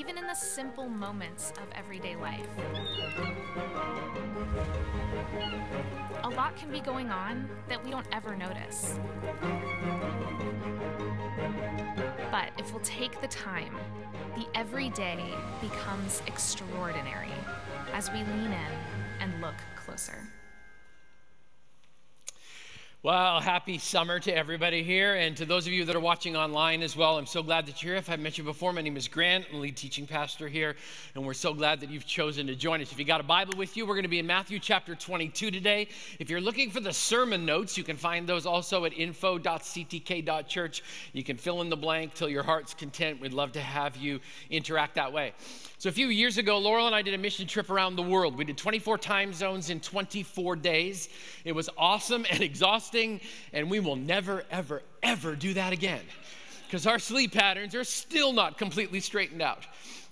even in the simple moments of everyday life. A lot can be going on that we don't ever notice. But if we'll take the time, the everyday becomes extraordinary as we lean in and look closer. Well, happy summer to everybody here and to those of you that are watching online as well. I'm so glad that you're here. If I met you before, my name is Grant. I'm the lead teaching pastor here, and we're so glad that you've chosen to join us. If you got a Bible with you, we're going to be in Matthew chapter 22 today. If you're looking for the sermon notes, you can find those also at info.ctk.church. You can fill in the blank till your heart's content. We'd love to have you interact that way. So, a few years ago, Laurel and I did a mission trip around the world. We did 24 time zones in 24 days. It was awesome and exhausting, and we will never, ever, ever do that again because our sleep patterns are still not completely straightened out.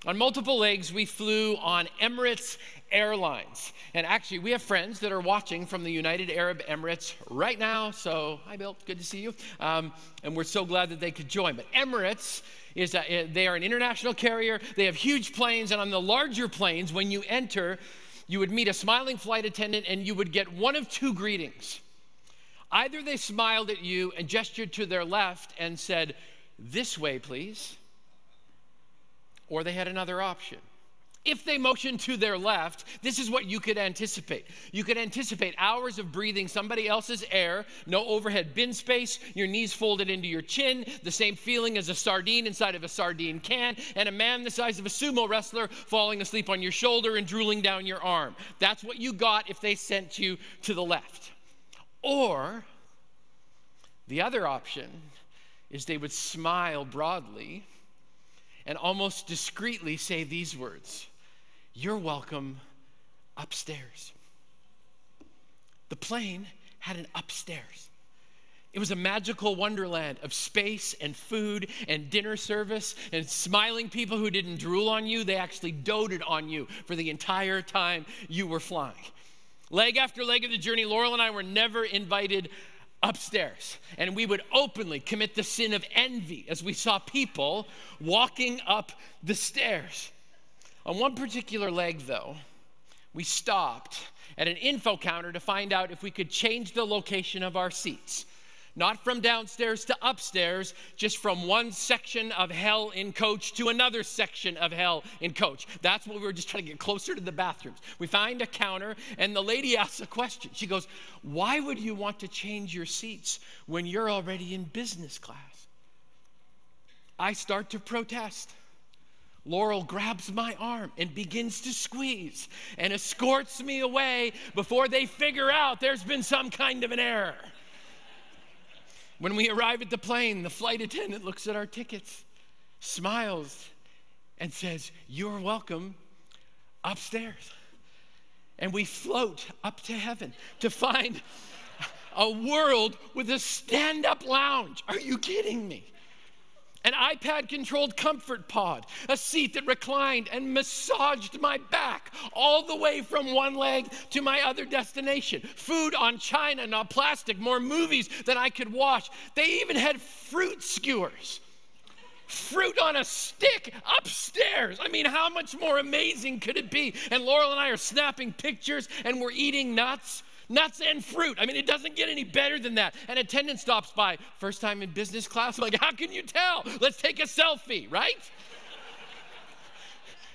On multiple legs, we flew on Emirates Airlines. And actually, we have friends that are watching from the United Arab Emirates right now. So, hi, Bill. Good to see you. Um, and we're so glad that they could join. But Emirates is that eh, they are an international carrier. They have huge planes. And on the larger planes, when you enter, you would meet a smiling flight attendant and you would get one of two greetings. Either they smiled at you and gestured to their left and said, This way, please. Or they had another option. If they motioned to their left, this is what you could anticipate. You could anticipate hours of breathing somebody else's air, no overhead bin space, your knees folded into your chin, the same feeling as a sardine inside of a sardine can, and a man the size of a sumo wrestler falling asleep on your shoulder and drooling down your arm. That's what you got if they sent you to the left. Or the other option is they would smile broadly and almost discreetly say these words you're welcome upstairs. The plane had an upstairs. It was a magical wonderland of space and food and dinner service and smiling people who didn't drool on you. They actually doted on you for the entire time you were flying. Leg after leg of the journey, Laurel and I were never invited upstairs. And we would openly commit the sin of envy as we saw people walking up the stairs. On one particular leg, though, we stopped at an info counter to find out if we could change the location of our seats. Not from downstairs to upstairs, just from one section of hell in coach to another section of hell in coach. That's what we were just trying to get closer to the bathrooms. We find a counter, and the lady asks a question. She goes, Why would you want to change your seats when you're already in business class? I start to protest. Laurel grabs my arm and begins to squeeze and escorts me away before they figure out there's been some kind of an error. When we arrive at the plane, the flight attendant looks at our tickets, smiles, and says, You're welcome upstairs. And we float up to heaven to find a world with a stand up lounge. Are you kidding me? An iPad controlled comfort pod, a seat that reclined and massaged my back all the way from one leg to my other destination, food on china, not plastic, more movies than I could watch. They even had fruit skewers. Fruit on a stick upstairs. I mean, how much more amazing could it be? And Laurel and I are snapping pictures and we're eating nuts nuts and fruit. I mean, it doesn't get any better than that. An attendant stops by, first time in business class. I'm like, how can you tell? Let's take a selfie, right?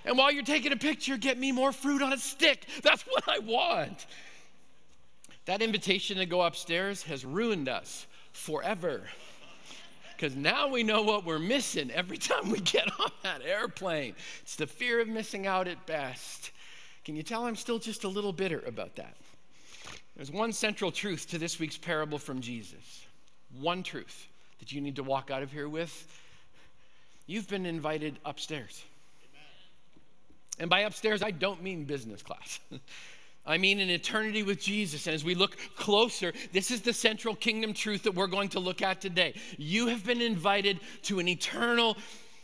and while you're taking a picture, get me more fruit on a stick. That's what I want. That invitation to go upstairs has ruined us forever. Because now we know what we're missing every time we get on that airplane. It's the fear of missing out at best. Can you tell I'm still just a little bitter about that? There's one central truth to this week's parable from Jesus. One truth that you need to walk out of here with. You've been invited upstairs. And by upstairs, I don't mean business class. I mean an eternity with Jesus. And as we look closer, this is the central kingdom truth that we're going to look at today. You have been invited to an eternal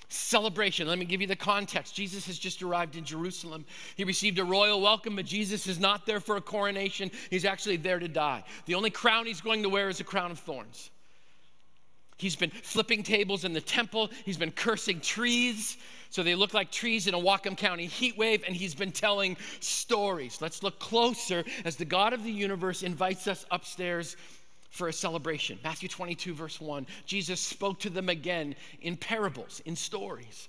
celebration. Let me give you the context. Jesus has just arrived in Jerusalem. He received a royal welcome, but Jesus is not there for a coronation. He's actually there to die. The only crown he's going to wear is a crown of thorns. He's been flipping tables in the temple. He's been cursing trees so they look like trees in a Whatcom County heat wave, and he's been telling stories. Let's look closer as the God of the universe invites us upstairs for a celebration. Matthew 22, verse 1. Jesus spoke to them again in parables, in stories,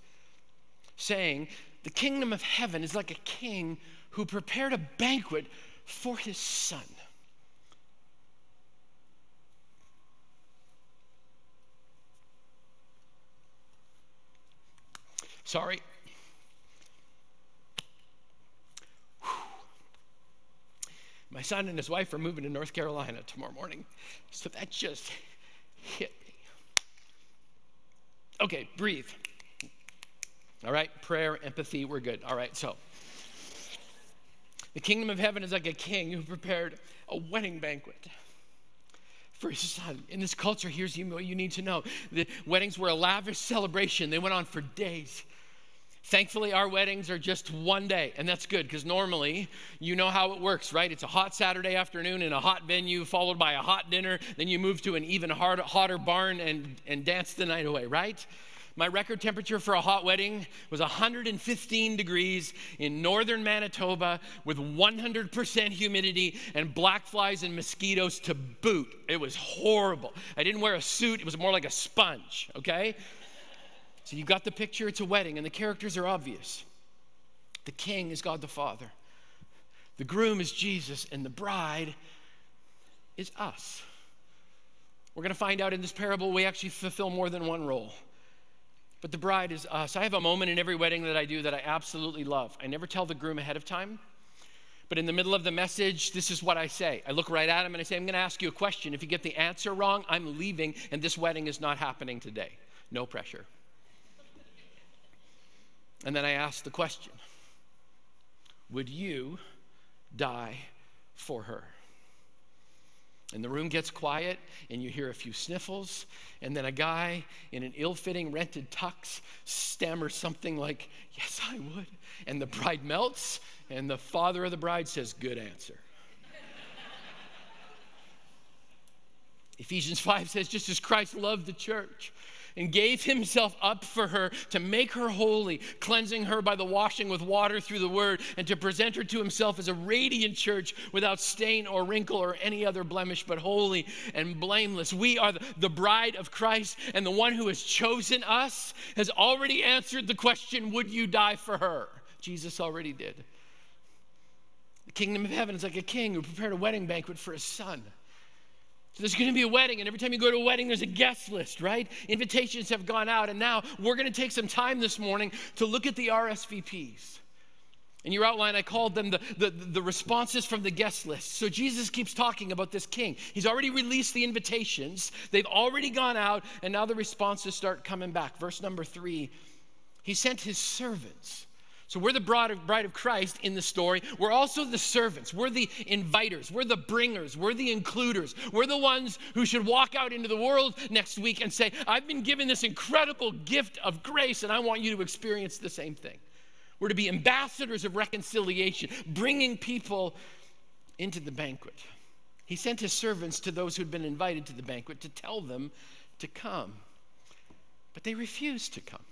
saying, The kingdom of heaven is like a king who prepared a banquet for his son. Sorry. My son and his wife are moving to North Carolina tomorrow morning. So that just hit me. Okay, breathe. All right, prayer, empathy, we're good. All right, so the kingdom of heaven is like a king who prepared a wedding banquet for his son. In this culture, here's what you need to know the weddings were a lavish celebration, they went on for days. Thankfully, our weddings are just one day, and that's good because normally you know how it works, right? It's a hot Saturday afternoon in a hot venue, followed by a hot dinner. Then you move to an even hard, hotter barn and, and dance the night away, right? My record temperature for a hot wedding was 115 degrees in northern Manitoba with 100% humidity and black flies and mosquitoes to boot. It was horrible. I didn't wear a suit, it was more like a sponge, okay? So you got the picture, it's a wedding, and the characters are obvious. The king is God the Father, the groom is Jesus, and the bride is us. We're going to find out in this parable we actually fulfill more than one role. But the bride is us. I have a moment in every wedding that I do that I absolutely love. I never tell the groom ahead of time. But in the middle of the message, this is what I say. I look right at him and I say, I'm going to ask you a question. If you get the answer wrong, I'm leaving, and this wedding is not happening today. No pressure. And then I ask the question Would you die for her? And the room gets quiet, and you hear a few sniffles, and then a guy in an ill fitting rented tux stammers something like, Yes, I would. And the bride melts, and the father of the bride says, Good answer. Ephesians 5 says, Just as Christ loved the church and gave himself up for her to make her holy, cleansing her by the washing with water through the word, and to present her to himself as a radiant church without stain or wrinkle or any other blemish, but holy and blameless. We are the bride of Christ, and the one who has chosen us has already answered the question Would you die for her? Jesus already did. The kingdom of heaven is like a king who prepared a wedding banquet for his son. So there's going to be a wedding, and every time you go to a wedding, there's a guest list, right? Invitations have gone out, and now we're going to take some time this morning to look at the RSVPs. In your outline, I called them the, the, the, responses from the guest list. So Jesus keeps talking about this king. He's already released the invitations, they've already gone out, and now the responses start coming back. Verse number three He sent his servants so we're the bride of, bride of Christ in the story. We're also the servants. We're the inviters. We're the bringers. We're the includers. We're the ones who should walk out into the world next week and say, I've been given this incredible gift of grace, and I want you to experience the same thing. We're to be ambassadors of reconciliation, bringing people into the banquet. He sent his servants to those who'd been invited to the banquet to tell them to come, but they refused to come.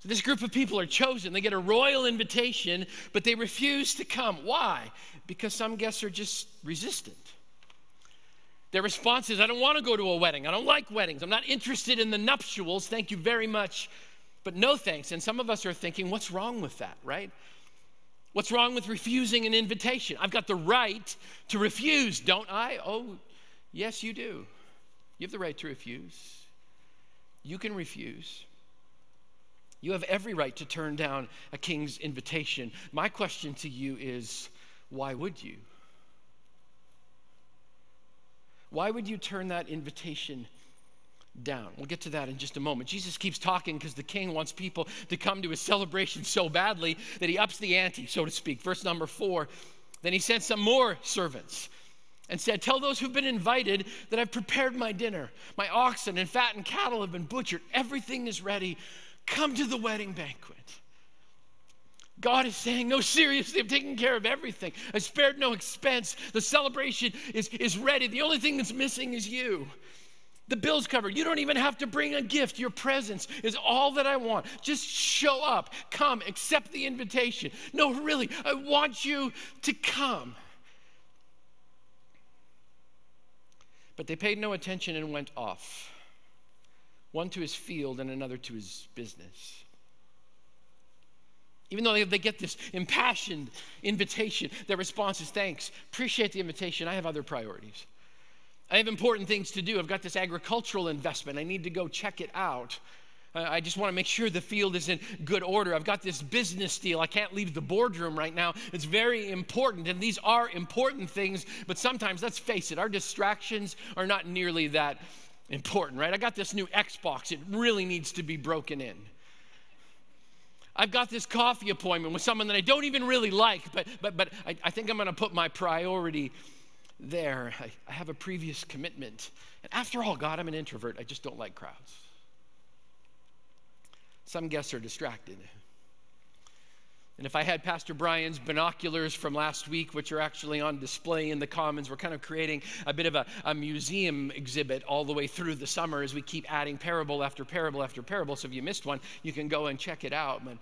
So this group of people are chosen. They get a royal invitation, but they refuse to come. Why? Because some guests are just resistant. Their response is, I don't want to go to a wedding. I don't like weddings. I'm not interested in the nuptials. Thank you very much, but no thanks. And some of us are thinking, what's wrong with that, right? What's wrong with refusing an invitation? I've got the right to refuse, don't I? Oh, yes, you do. You have the right to refuse. You can refuse. You have every right to turn down a king's invitation. My question to you is why would you? Why would you turn that invitation down? We'll get to that in just a moment. Jesus keeps talking because the king wants people to come to his celebration so badly that he ups the ante, so to speak. Verse number four. Then he sent some more servants and said, Tell those who've been invited that I've prepared my dinner. My oxen and fattened cattle have been butchered. Everything is ready. Come to the wedding banquet. God is saying, No, seriously, I've taken care of everything. I spared no expense. The celebration is, is ready. The only thing that's missing is you. The bill's covered. You don't even have to bring a gift. Your presence is all that I want. Just show up, come, accept the invitation. No, really, I want you to come. But they paid no attention and went off, one to his field and another to his business. Even though they, get this impassioned invitation, their response is thanks. Appreciate the invitation. I have other priorities. I have important things to do. I've got this agricultural investment. I need to go check it out. I just want to make sure the field is in good order. I've got this business deal. I can't leave the boardroom right now. It's very important. And these are important things, but sometimes, let's face it, our distractions are not nearly that important, right? I got this new Xbox. It really needs to be broken in. I've got this coffee appointment with someone that I don't even really like, but, but, but I, I think I'm going to put my priority there. I, I have a previous commitment. And after all, God, I'm an introvert. I just don't like crowds. Some guests are distracted. And if I had Pastor Brian's binoculars from last week, which are actually on display in the Commons, we're kind of creating a bit of a, a, museum exhibit all the way through the summer as we keep adding parable after parable after parable. So if you missed one, you can go and check it out. But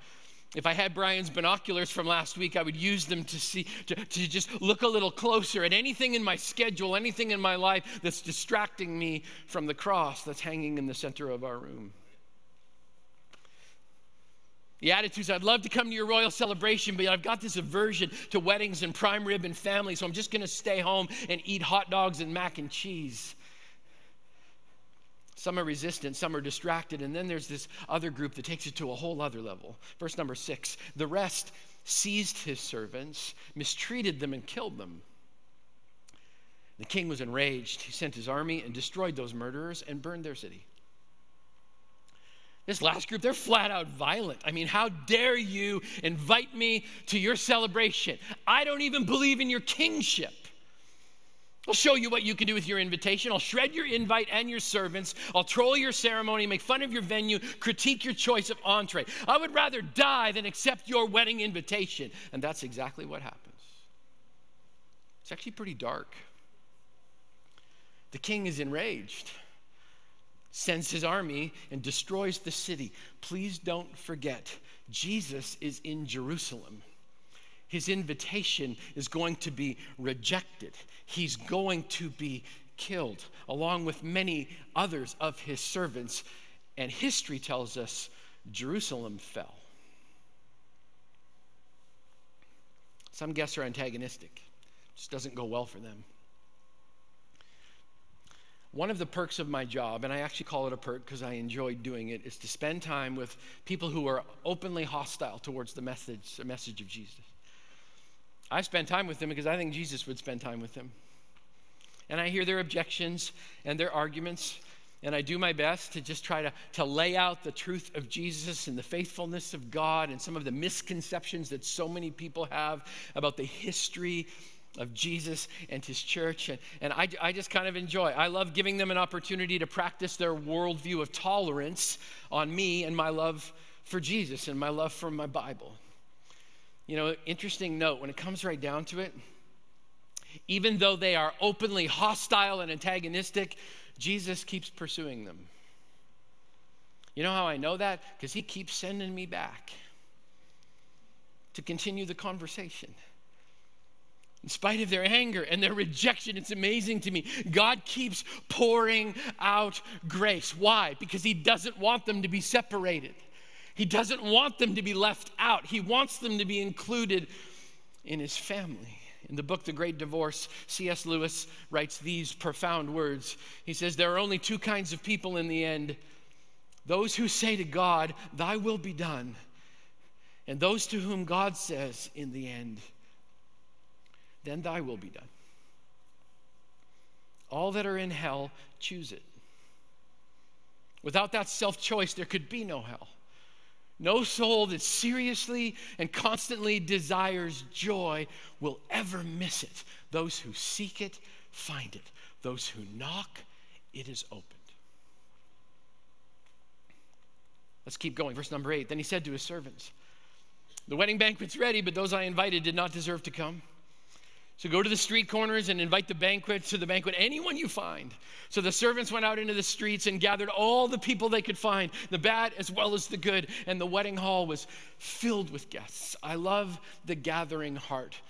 if I had Brian's binoculars from last week, I would use them to see, to, to just look a little closer at anything in my schedule, anything in my life that's distracting me from the cross that's hanging in the center of our room. The attitudes, I'd love to come to your royal celebration, but I've got this aversion to weddings and prime rib and family, so I'm just going to stay home and eat hot dogs and mac and cheese. Some are resistant, some are distracted, and then there's this other group that takes it to a whole other level. Verse number six the rest seized his servants, mistreated them, and killed them. The king was enraged. He sent his army and destroyed those murderers and burned their city. This last group, they're flat out violent. I mean, how dare you invite me to your celebration? I don't even believe in your kingship. I'll show you what you can do with your invitation. I'll shred your invite and your servants. I'll troll your ceremony, make fun of your venue, critique your choice of entree. I would rather die than accept your wedding invitation. And that's exactly what happens. It's actually pretty dark. The king is enraged sends his army and destroys the city. Please don't forget, Jesus is in Jerusalem. His invitation is going to be rejected. He's going to be killed, along with many others of his servants. And history tells us Jerusalem fell. Some guests are antagonistic, it just doesn't go well for them. One of the perks of my job, and I actually call it a perk because I enjoy doing it, is to spend time with people who are openly hostile towards the message, the message of Jesus. I spend time with them because I think Jesus would spend time with them. And I hear their objections and their arguments, and I do my best to just try to, to lay out the truth of Jesus and the faithfulness of God and some of the misconceptions that so many people have about the history of Jesus and his church. And, and I, I just kind of enjoy. I love giving them an opportunity to practice their worldview of tolerance on me and my love for Jesus and my love for my Bible. You know, interesting note when it comes right down to it, even though they are openly hostile and antagonistic, Jesus keeps pursuing them. You know how I know that? Because he keeps sending me back to continue the conversation. In spite of their anger and their rejection, it's amazing to me. God keeps pouring out grace. Why? Because He doesn't want them to be separated, He doesn't want them to be left out. He wants them to be included in His family. In the book The Great Divorce, C.S. Lewis writes these profound words. He says, There are only two kinds of people in the end those who say to God, Thy will be done, and those to whom God says, In the end, then thy will be done. All that are in hell, choose it. Without that self choice, there could be no hell. No soul that seriously and constantly desires joy will ever miss it. Those who seek it find it. Those who knock, it is opened. Let's keep going. Verse number eight. Then he said to his servants, The wedding banquet's ready, but those I invited did not deserve to come. So go to the street corners and invite the banquet to the banquet, anyone you find. So the servants went out into the streets and gathered all the people they could find, the bad as well as the good, and the wedding hall was filled with guests. I love the gathering heart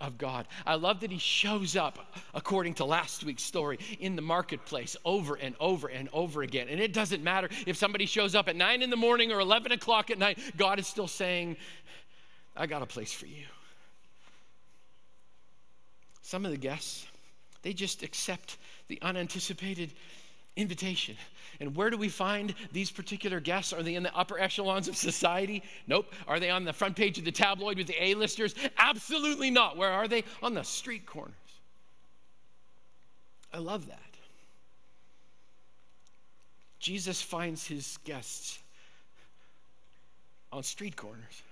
of God. I love that He shows up, according to last week's story, in the marketplace over and over and over again. And it doesn't matter if somebody shows up at 9 in the morning or 11 o'clock at night, God is still saying, I got a place for you. Some of the guests, they just accept the unanticipated invitation. And where do we find these particular guests? Are they in the upper echelons of society? Nope. Are they on the front page of the tabloid with the A-listers? Absolutely not. Where are they? On the street corners. I love that. Jesus finds his guests on street corners.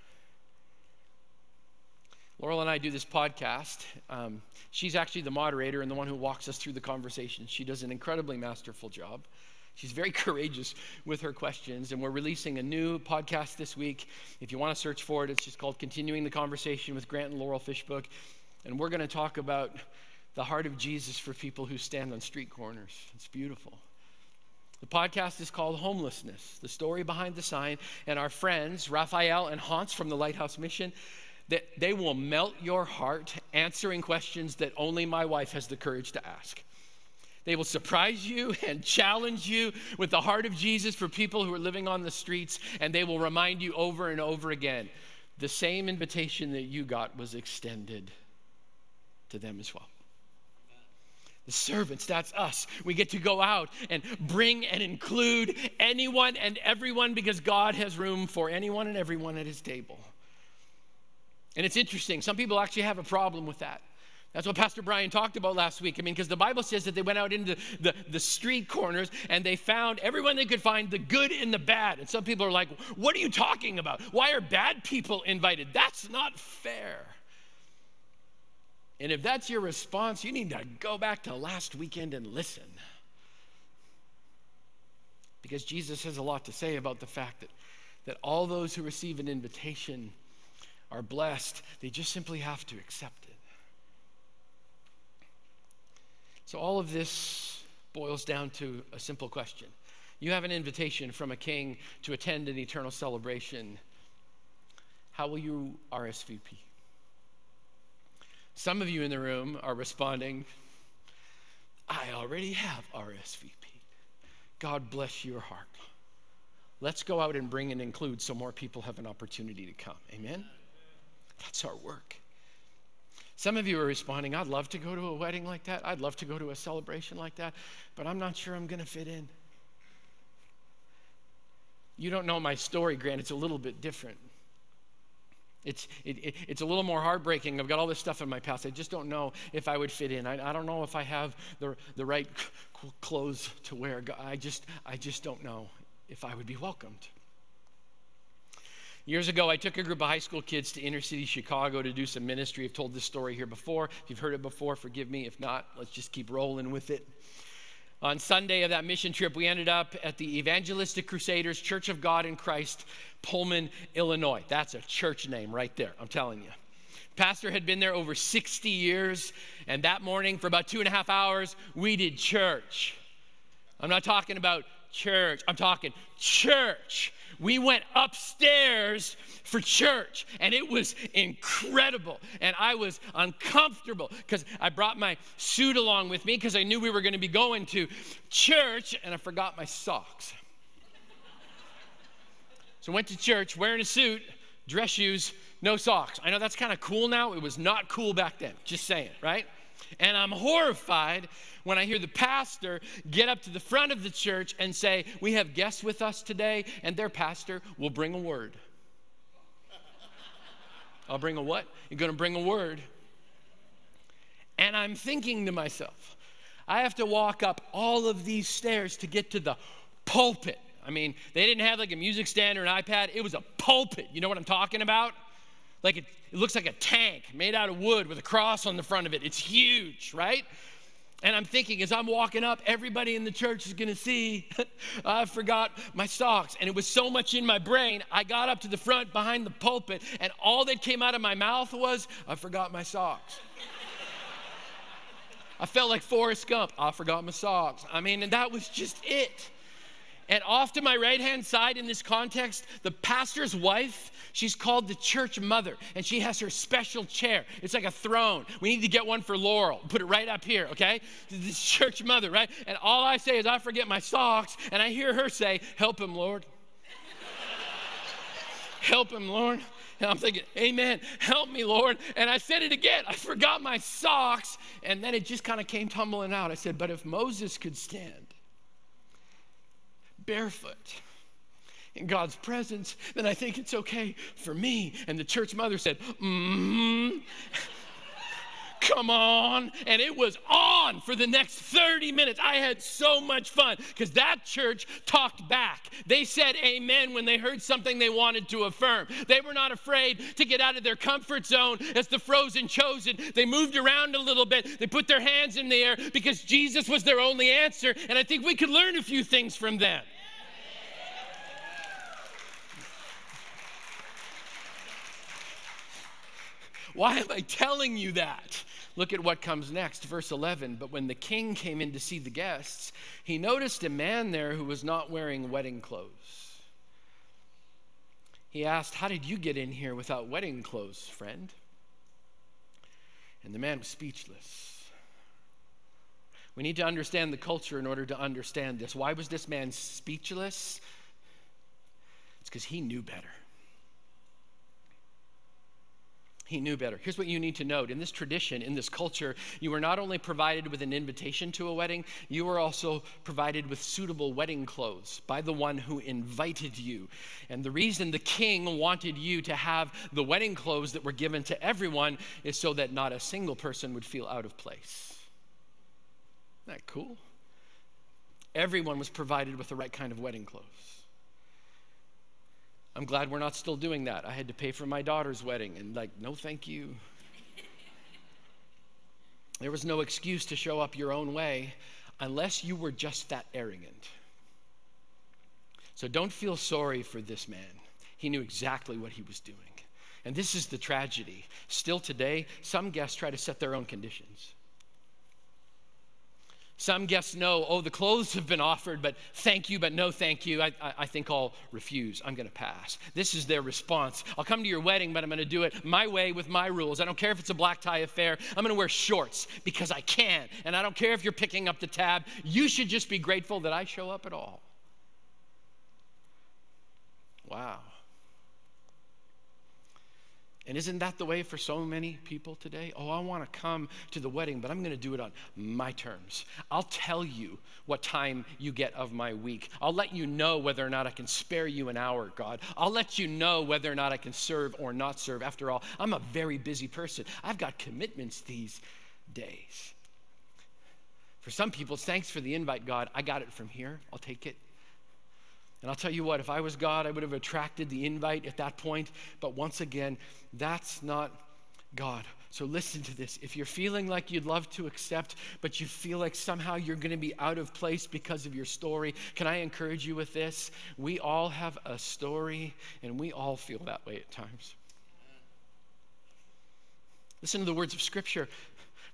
Laurel and I do this podcast. Um, she's actually the moderator and the one who walks us through the conversation. She does an incredibly masterful job. She's very courageous with her questions, and we're releasing a new podcast this week. If you want to search for it, it's just called Continuing the Conversation with Grant and Laurel Fishbook. And we're going to talk about the heart of Jesus for people who stand on street corners. It's beautiful. The podcast is called Homelessness, the story behind the sign. And our friends, Raphael and Hans from the Lighthouse Mission, that they will melt your heart answering questions that only my wife has the courage to ask. They will surprise you and challenge you with the heart of Jesus for people who are living on the streets, and they will remind you over and over again the same invitation that you got was extended to them as well. The servants, that's us. We get to go out and bring and include anyone and everyone because God has room for anyone and everyone at his table. And it's interesting, some people actually have a problem with that. That's what Pastor Brian talked about last week. I mean, because the Bible says that they went out into the, the street corners and they found everyone they could find, the good and the bad. And some people are like, What are you talking about? Why are bad people invited? That's not fair. And if that's your response, you need to go back to last weekend and listen. Because Jesus has a lot to say about the fact that, that all those who receive an invitation are blessed. They just simply have to accept it. So, all of this boils down to a simple question. You have an invitation from a king to attend an eternal celebration. How will you RSVP? Some of you in the room are responding, I already have RSVP. God bless your heart. Let's go out and bring and include so more people have an opportunity to come. Amen? That's our work. Some of you are responding, I'd love to go to a wedding like that. I'd love to go to a celebration like that, but I'm not sure I'm going to fit in. You don't know my story, Grant. It's a little bit different. It's, it, it, it's a little more heartbreaking. I've got all this stuff in my past. I just don't know if I would fit in. I, I don't know if I have the, the right clothes to wear. I just, I just don't know if I would be welcomed. Years ago, I took a group of high school kids to inner city Chicago to do some ministry. I've told this story here before. If you've heard it before, forgive me. If not, let's just keep rolling with it. On Sunday of that mission trip, we ended up at the Evangelistic Crusaders Church of God in Christ, Pullman, Illinois. That's a church name right there, I'm telling you. Pastor had been there over 60 years, and that morning, for about two and a half hours, we did church. I'm not talking about church, I'm talking church we went upstairs for church and it was incredible. And i was uncomfortable because i brought my suit along with me because i knew we were going to be going to church and i forgot my socks. So I went to church wearing a suit dress shoes no socks. I know that's kind of cool now. It was not cool back then just saying right and i'm horrified when I hear the pastor get up to the front of the church and say, We have guests with us today, and their pastor will bring a word. I'll bring a what? You're going to bring a word. And I'm thinking to myself, I have to walk up all of these stairs to get to the pulpit. I mean, they didn't have like a music stand or an iPad, it was a pulpit. You know what I'm talking about? Like it, it looks like a tank made out of wood with a cross on the front of it. It's huge, right? And I'm thinking, as I'm walking up, everybody in the church is gonna see I forgot my socks. And it was so much in my brain, I got up to the front behind the pulpit, and all that came out of my mouth was, I forgot my socks. I felt like Forrest Gump. I forgot my socks. I mean, and that was just it. And off to my right hand side in this context, the pastor's wife, she's called the church mother, and she has her special chair. It's like a throne. We need to get one for Laurel. Put it right up here, okay? This church mother, right? And all I say is, I forget my socks, and I hear her say, Help him, Lord. Help him, Lord. And I'm thinking, Amen, help me, Lord. And I said it again. I forgot my socks. And then it just kind of came tumbling out. I said, But if Moses could stand, barefoot in God's presence, then I think it's okay for me. And the church mother said, mm hmm. Come on. And it was on for the next 30 minutes. I had so much fun because that church talked back. They said amen when they heard something they wanted to affirm. They were not afraid to get out of their comfort zone as the frozen chosen. They moved around a little bit. They put their hands in the air because Jesus was their only answer. And I think we could learn a few things from them. Why am I telling you that? Look at what comes next, verse 11. But when the king came in to see the guests, he noticed a man there who was not wearing wedding clothes. He asked, How did you get in here without wedding clothes, friend? And the man was speechless. We need to understand the culture in order to understand this. Why was this man speechless? It's because he knew better. He knew better. Here's what you need to note in this tradition, in this culture, you were not only provided with an invitation to a wedding, you were also provided with suitable wedding clothes by the one who invited you. And the reason the king wanted you to have the wedding clothes that were given to everyone is so that not a single person would feel out of place. Isn't that cool? Everyone was provided with the right kind of wedding clothes. I'm glad we're not still doing that. I had to pay for my daughter's wedding, and like, no, thank you. there was no excuse to show up your own way unless you were just that arrogant. So don't feel sorry for this man. He knew exactly what he was doing. And this is the tragedy. Still today, some guests try to set their own conditions. Some guests know, oh, the clothes have been offered, but thank you, but no thank you. I, I, I think I'll refuse. I'm going to pass. This is their response. I'll come to your wedding, but I'm going to do it my way with my rules. I don't care if it's a black tie affair. I'm going to wear shorts because I can. And I don't care if you're picking up the tab. You should just be grateful that I show up at all. Wow. And isn't that the way for so many people today? Oh, I want to come to the wedding, but I'm going to do it on my terms. I'll tell you what time you get of my week. I'll let you know whether or not I can spare you an hour, God. I'll let you know whether or not I can serve or not serve. After all, I'm a very busy person. I've got commitments these days. For some people, thanks for the invite, God. I got it from here. I'll take it. And I'll tell you what, if I was God, I would have attracted the invite at that point. But once again, that's not God. So listen to this. If you're feeling like you'd love to accept, but you feel like somehow you're going to be out of place because of your story, can I encourage you with this? We all have a story, and we all feel that way at times. Listen to the words of Scripture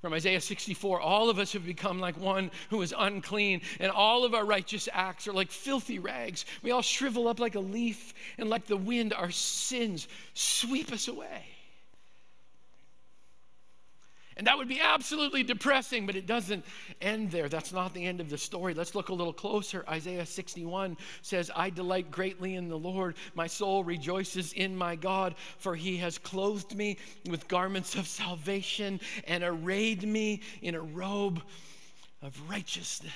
from Isaiah 64 all of us have become like one who is unclean, and all of our righteous acts are like filthy rags. We all shrivel up like a leaf, and like the wind, our sins sweep us away. And that would be absolutely depressing, but it doesn't end there. That's not the end of the story. Let's look a little closer. Isaiah 61 says, I delight greatly in the Lord. My soul rejoices in my God, for he has clothed me with garments of salvation and arrayed me in a robe of righteousness.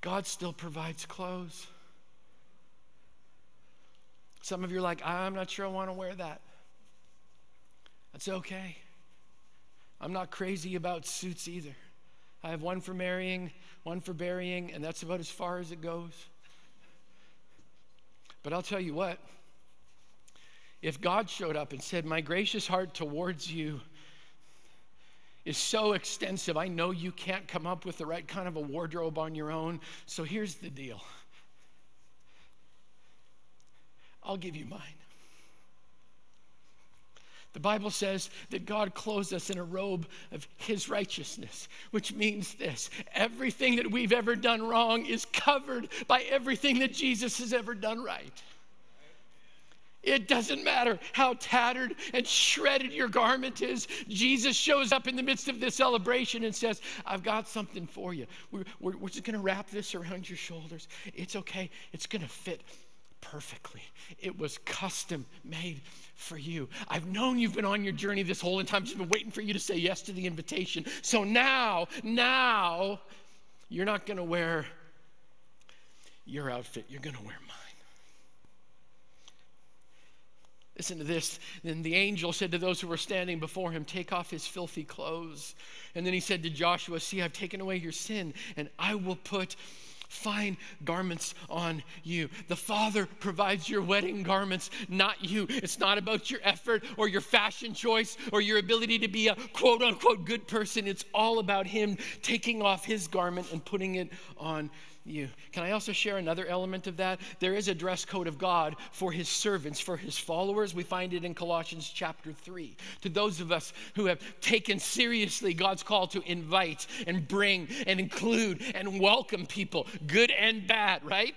God still provides clothes. Some of you are like, I'm not sure I want to wear that. That's okay. I'm not crazy about suits either. I have one for marrying, one for burying, and that's about as far as it goes. But I'll tell you what if God showed up and said, My gracious heart towards you is so extensive, I know you can't come up with the right kind of a wardrobe on your own. So here's the deal I'll give you mine. The Bible says that God clothes us in a robe of His righteousness, which means this everything that we've ever done wrong is covered by everything that Jesus has ever done right. It doesn't matter how tattered and shredded your garment is. Jesus shows up in the midst of this celebration and says, I've got something for you. We're, we're, we're just going to wrap this around your shoulders. It's okay, it's going to fit perfectly. It was custom made for you. I've known you've been on your journey this whole time, just been waiting for you to say yes to the invitation. So now, now, you're not going to wear your outfit, you're going to wear mine. Listen to this. Then the angel said to those who were standing before him, Take off his filthy clothes. And then he said to Joshua, See, I've taken away your sin, and I will put fine garments on you. The Father provides your wedding garments, not you. It's not about your effort or your fashion choice or your ability to be a quote unquote good person. It's all about Him taking off His garment and putting it on you. Can I also share another element of that? There is a dress code of God for his servants, for his followers. We find it in Colossians chapter 3. To those of us who have taken seriously God's call to invite and bring and include and welcome people, good and bad, right?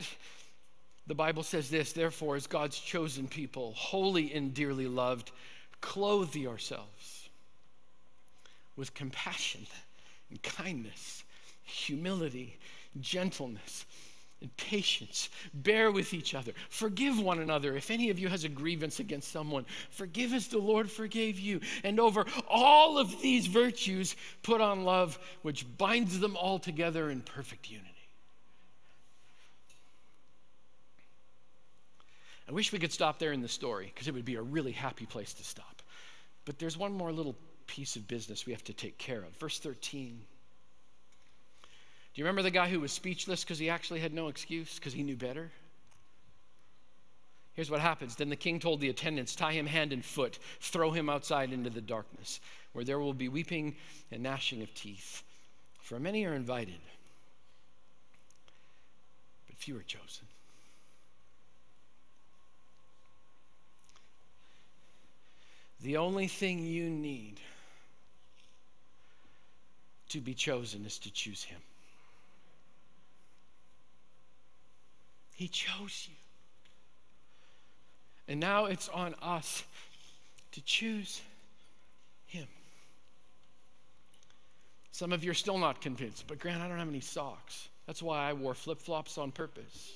The Bible says this, therefore, as God's chosen people, holy and dearly loved, clothe yourselves with compassion and kindness, humility, gentleness, and patience. Bear with each other. Forgive one another. If any of you has a grievance against someone, forgive as the Lord forgave you. And over all of these virtues, put on love, which binds them all together in perfect unity. I wish we could stop there in the story because it would be a really happy place to stop. But there's one more little piece of business we have to take care of. Verse 13. Do you remember the guy who was speechless because he actually had no excuse because he knew better? Here's what happens. Then the king told the attendants, Tie him hand and foot, throw him outside into the darkness, where there will be weeping and gnashing of teeth. For many are invited, but few are chosen. The only thing you need to be chosen is to choose him. He chose you. And now it's on us to choose Him. Some of you are still not convinced, but Grant, I don't have any socks. That's why I wore flip flops on purpose.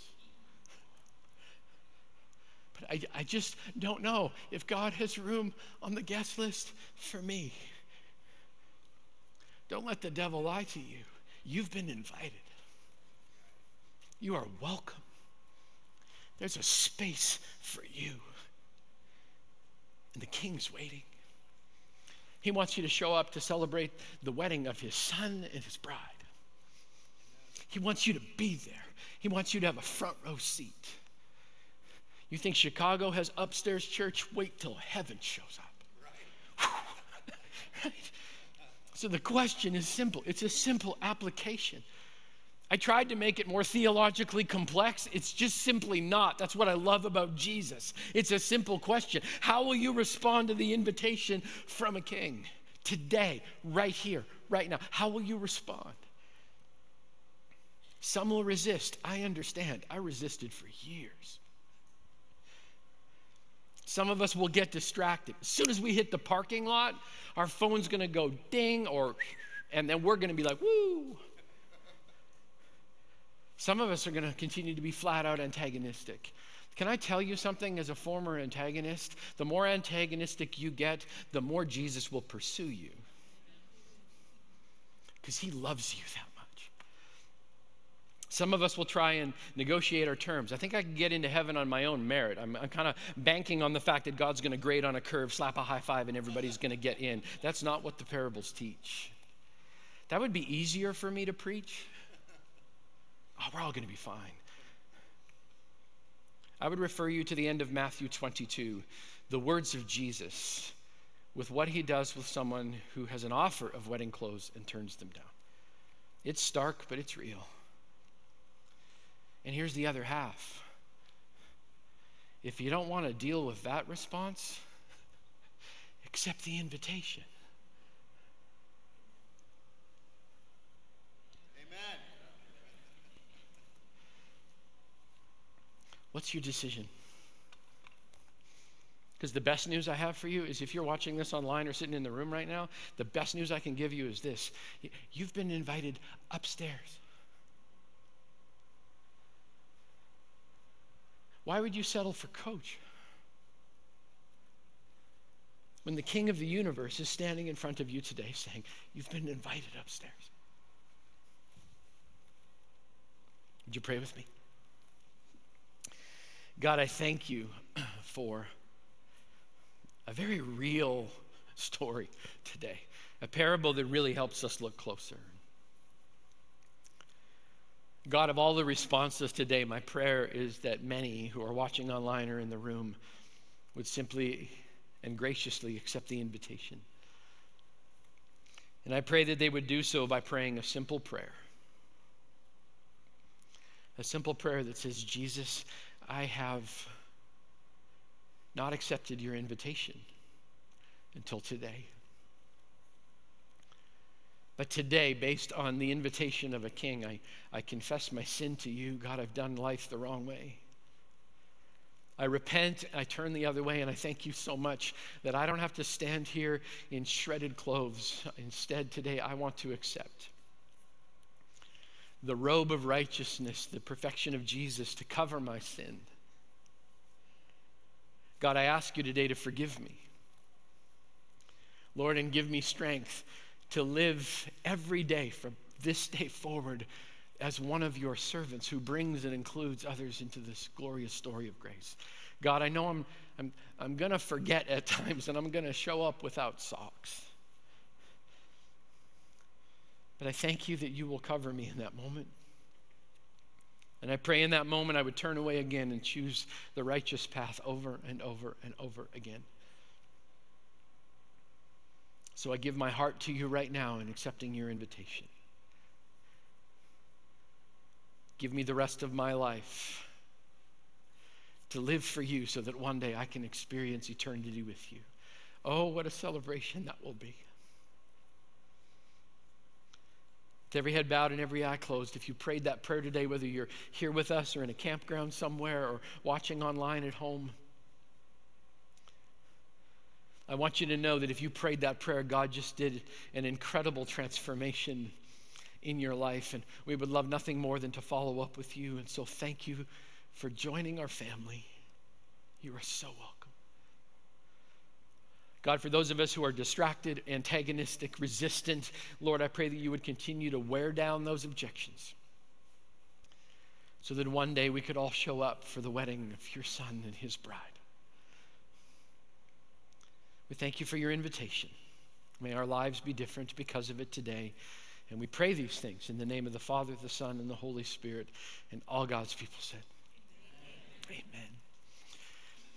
But I, I just don't know if God has room on the guest list for me. Don't let the devil lie to you. You've been invited, you are welcome. There's a space for you. And the king's waiting. He wants you to show up to celebrate the wedding of his son and his bride. He wants you to be there. He wants you to have a front row seat. You think Chicago has upstairs church? Wait till heaven shows up. right? So the question is simple. It's a simple application. I tried to make it more theologically complex. It's just simply not. That's what I love about Jesus. It's a simple question How will you respond to the invitation from a king? Today, right here, right now. How will you respond? Some will resist. I understand. I resisted for years. Some of us will get distracted. As soon as we hit the parking lot, our phone's gonna go ding or, and then we're gonna be like, woo. Some of us are going to continue to be flat out antagonistic. Can I tell you something as a former antagonist? The more antagonistic you get, the more Jesus will pursue you. Because he loves you that much. Some of us will try and negotiate our terms. I think I can get into heaven on my own merit. I'm, I'm kind of banking on the fact that God's going to grade on a curve, slap a high five, and everybody's going to get in. That's not what the parables teach. That would be easier for me to preach oh, we're all going to be fine. I would refer you to the end of Matthew 22, the words of Jesus, with what he does with someone who has an offer of wedding clothes and turns them down. It's stark, but it's real. And here's the other half. If you don't want to deal with that response, accept the invitation. What's your decision? Because the best news I have for you is if you're watching this online or sitting in the room right now, the best news I can give you is this you've been invited upstairs. Why would you settle for coach? When the king of the universe is standing in front of you today saying, You've been invited upstairs. Would you pray with me? God, I thank you for a very real story today, a parable that really helps us look closer. God, of all the responses today, my prayer is that many who are watching online or in the room would simply and graciously accept the invitation. And I pray that they would do so by praying a simple prayer. A simple prayer that says, Jesus, I have not accepted your invitation until today. But today, based on the invitation of a king, I, I confess my sin to you. God, I've done life the wrong way. I repent, I turn the other way, and I thank you so much that I don't have to stand here in shredded clothes. Instead, today, I want to accept the robe of righteousness, the perfection of Jesus to cover my sin. God, I ask you today to forgive me. Lord, and give me strength to live every day from this day forward as one of your servants who brings and includes others into this glorious story of grace. God, I know I'm, I'm, I'm going to forget at times and I'm going to show up without socks. But I thank you that you will cover me in that moment. And I pray in that moment I would turn away again and choose the righteous path over and over and over again. So I give my heart to you right now in accepting your invitation. Give me the rest of my life to live for you so that one day I can experience eternity with you. Oh, what a celebration that will be. With every head bowed and every eye closed, if you prayed that prayer today, whether you're here with us or in a campground somewhere or watching online at home, I want you to know that if you prayed that prayer, God just did an incredible transformation in your life. And we would love nothing more than to follow up with you. And so thank you for joining our family. You are so welcome. God, for those of us who are distracted, antagonistic, resistant, Lord, I pray that you would continue to wear down those objections so that one day we could all show up for the wedding of your son and his bride. We thank you for your invitation. May our lives be different because of it today. And we pray these things in the name of the Father, the Son, and the Holy Spirit. And all God's people said, Amen. Amen.